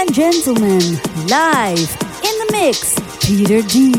And gentlemen, live in the mix, Peter D.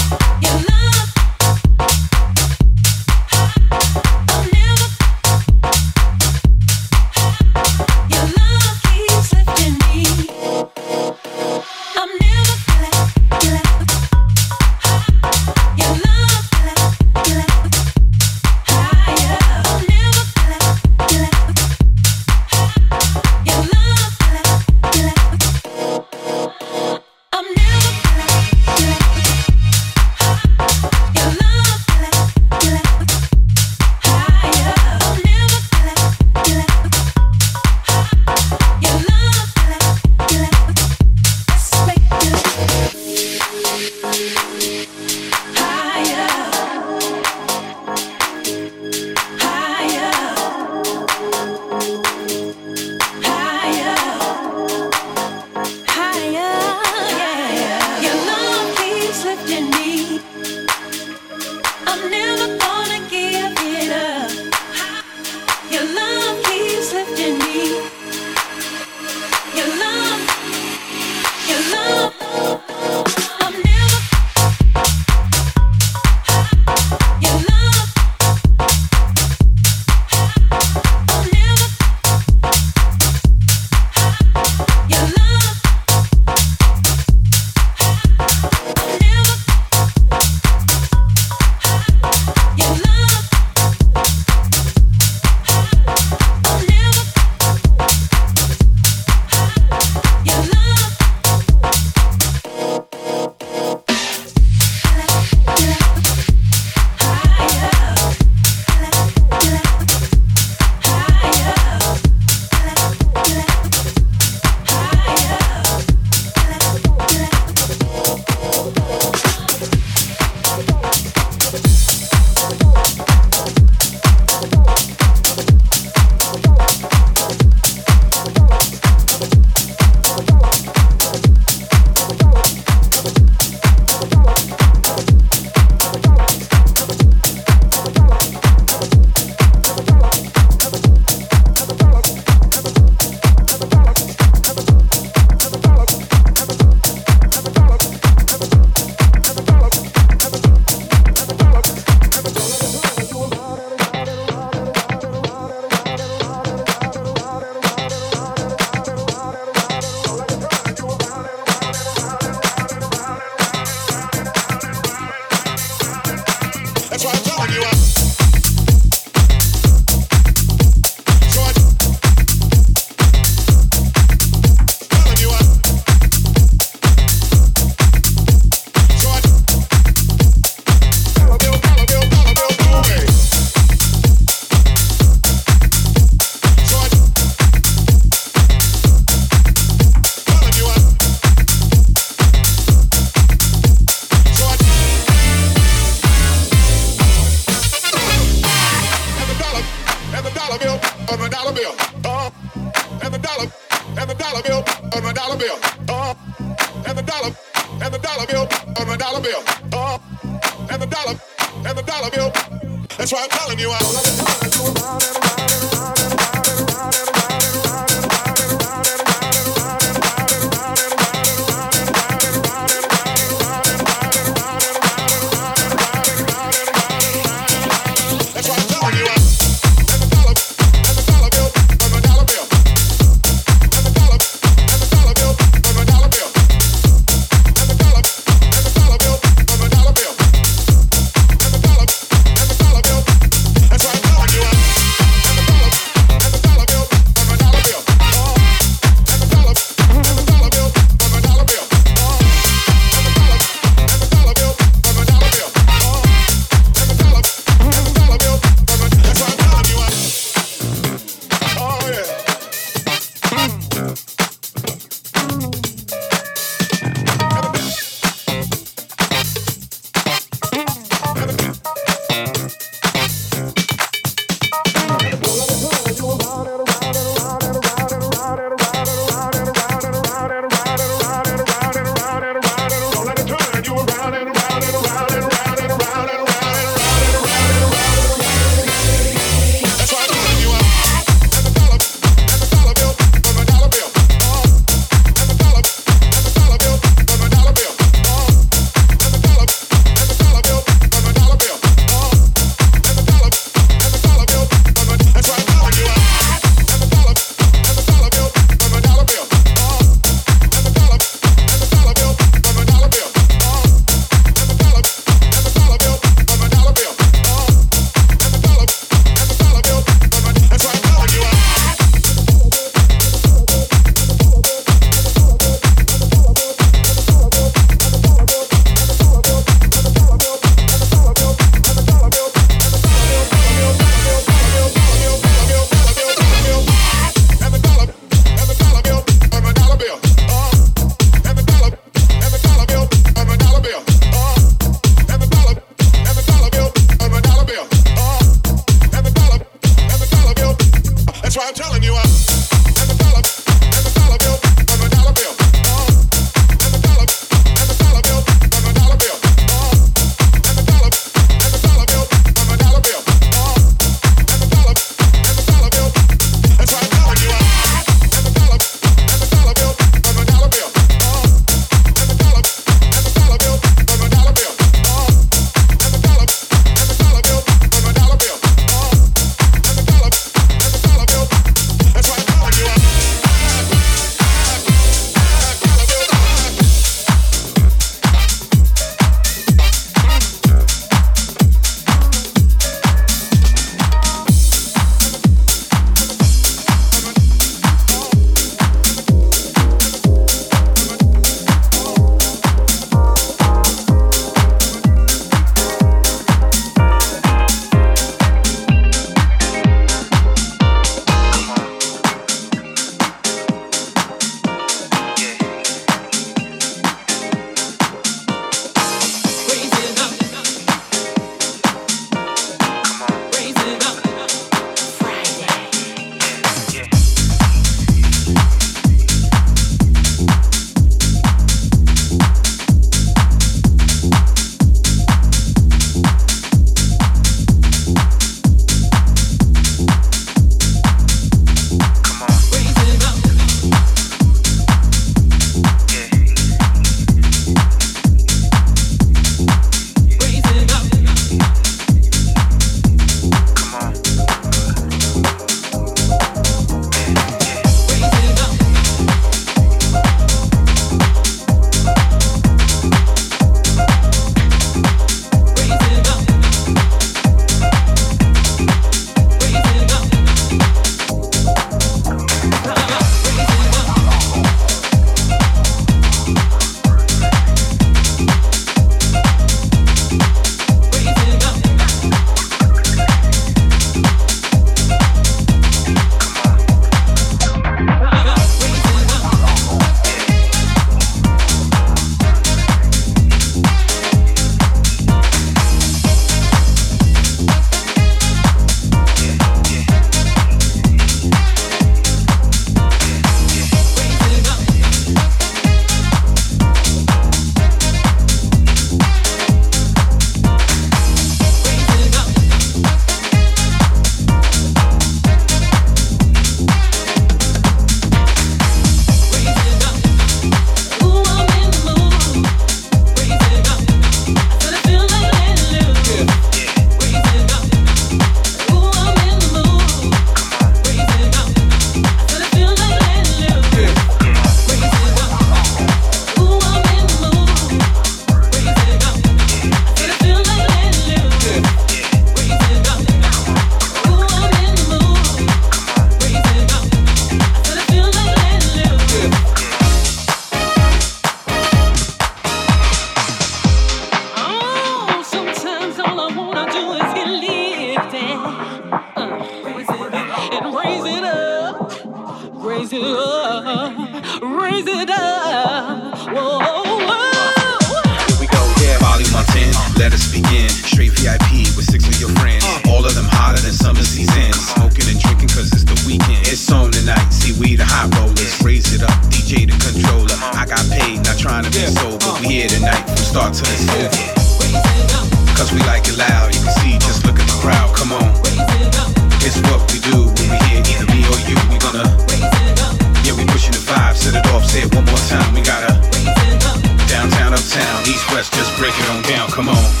love.